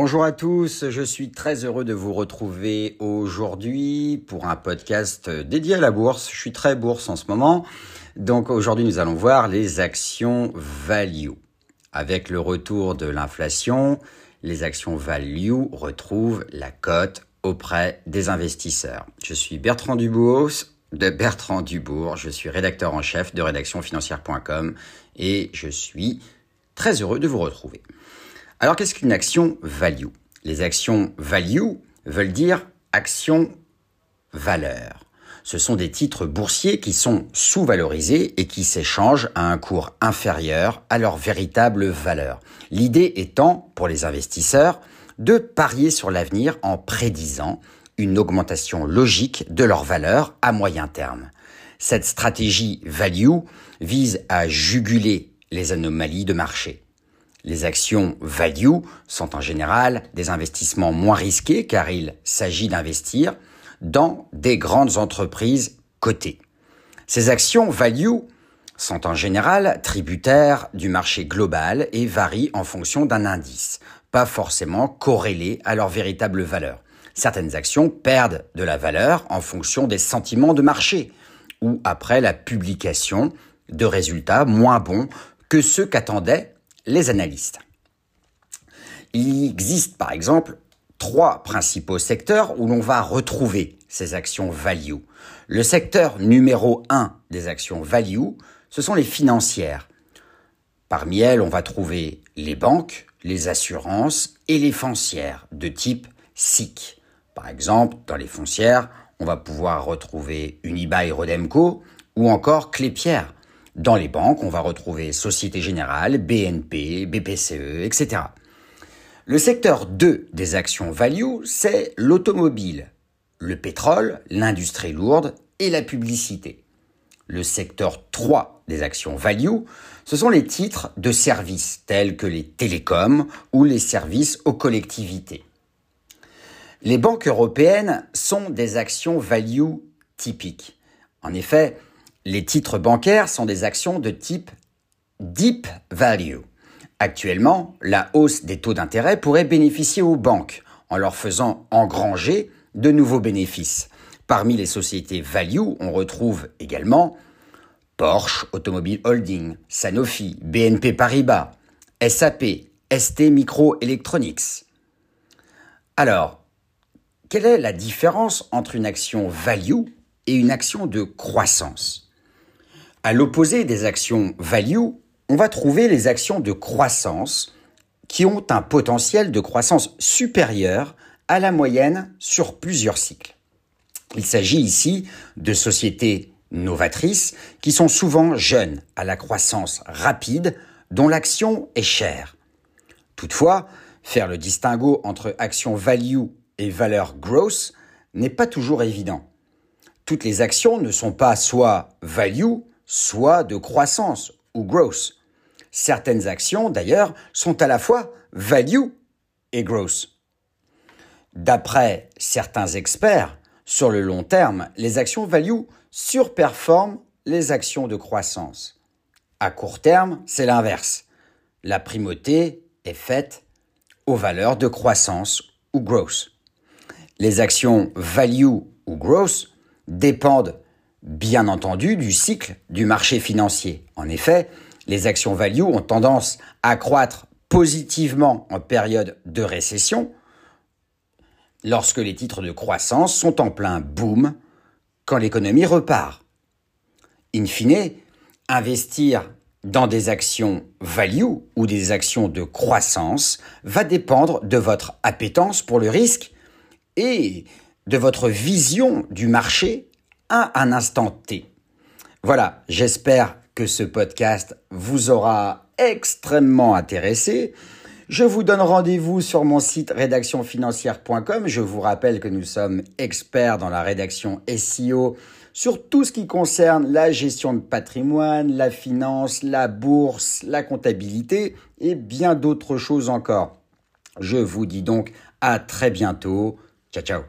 Bonjour à tous, je suis très heureux de vous retrouver aujourd'hui pour un podcast dédié à la bourse. Je suis très bourse en ce moment. Donc aujourd'hui nous allons voir les actions value. Avec le retour de l'inflation, les actions value retrouvent la cote auprès des investisseurs. Je suis Bertrand Dubourg de Bertrand Dubourg, je suis rédacteur en chef de rédactionfinancière.com et je suis très heureux de vous retrouver. Alors qu'est-ce qu'une action value? Les actions value veulent dire action valeur. Ce sont des titres boursiers qui sont sous-valorisés et qui s'échangent à un cours inférieur à leur véritable valeur. L'idée étant, pour les investisseurs, de parier sur l'avenir en prédisant une augmentation logique de leur valeur à moyen terme. Cette stratégie value vise à juguler les anomalies de marché. Les actions value sont en général des investissements moins risqués car il s'agit d'investir dans des grandes entreprises cotées. Ces actions value sont en général tributaires du marché global et varient en fonction d'un indice, pas forcément corrélé à leur véritable valeur. Certaines actions perdent de la valeur en fonction des sentiments de marché ou après la publication de résultats moins bons que ceux qu'attendaient les analystes. Il existe par exemple trois principaux secteurs où l'on va retrouver ces actions value. Le secteur numéro un des actions value, ce sont les financières. Parmi elles, on va trouver les banques, les assurances et les foncières de type SIC. Par exemple, dans les foncières, on va pouvoir retrouver Unibail Rodemco ou encore Clépierre. Dans les banques, on va retrouver Société Générale, BNP, BPCE, etc. Le secteur 2 des actions value, c'est l'automobile, le pétrole, l'industrie lourde et la publicité. Le secteur 3 des actions value, ce sont les titres de services tels que les télécoms ou les services aux collectivités. Les banques européennes sont des actions value typiques. En effet, les titres bancaires sont des actions de type deep value. Actuellement, la hausse des taux d'intérêt pourrait bénéficier aux banques en leur faisant engranger de nouveaux bénéfices. Parmi les sociétés value, on retrouve également Porsche Automobile Holding, Sanofi, BNP Paribas, SAP, ST Microelectronics. Alors, quelle est la différence entre une action value et une action de croissance? À l'opposé des actions value, on va trouver les actions de croissance qui ont un potentiel de croissance supérieur à la moyenne sur plusieurs cycles. Il s'agit ici de sociétés novatrices qui sont souvent jeunes à la croissance rapide dont l'action est chère. Toutefois, faire le distinguo entre action value et valeur growth n'est pas toujours évident. Toutes les actions ne sont pas soit value, soit de croissance ou growth. Certaines actions, d'ailleurs, sont à la fois value et growth. D'après certains experts, sur le long terme, les actions value surperforment les actions de croissance. À court terme, c'est l'inverse. La primauté est faite aux valeurs de croissance ou growth. Les actions value ou growth dépendent bien entendu du cycle du marché financier. En effet, les actions value ont tendance à croître positivement en période de récession, lorsque les titres de croissance sont en plein boom, quand l'économie repart. In fine, investir dans des actions value ou des actions de croissance va dépendre de votre appétence pour le risque et de votre vision du marché à un instant T. Voilà, j'espère que ce podcast vous aura extrêmement intéressé. Je vous donne rendez-vous sur mon site rédactionfinancière.com. Je vous rappelle que nous sommes experts dans la rédaction SEO sur tout ce qui concerne la gestion de patrimoine, la finance, la bourse, la comptabilité et bien d'autres choses encore. Je vous dis donc à très bientôt. Ciao ciao.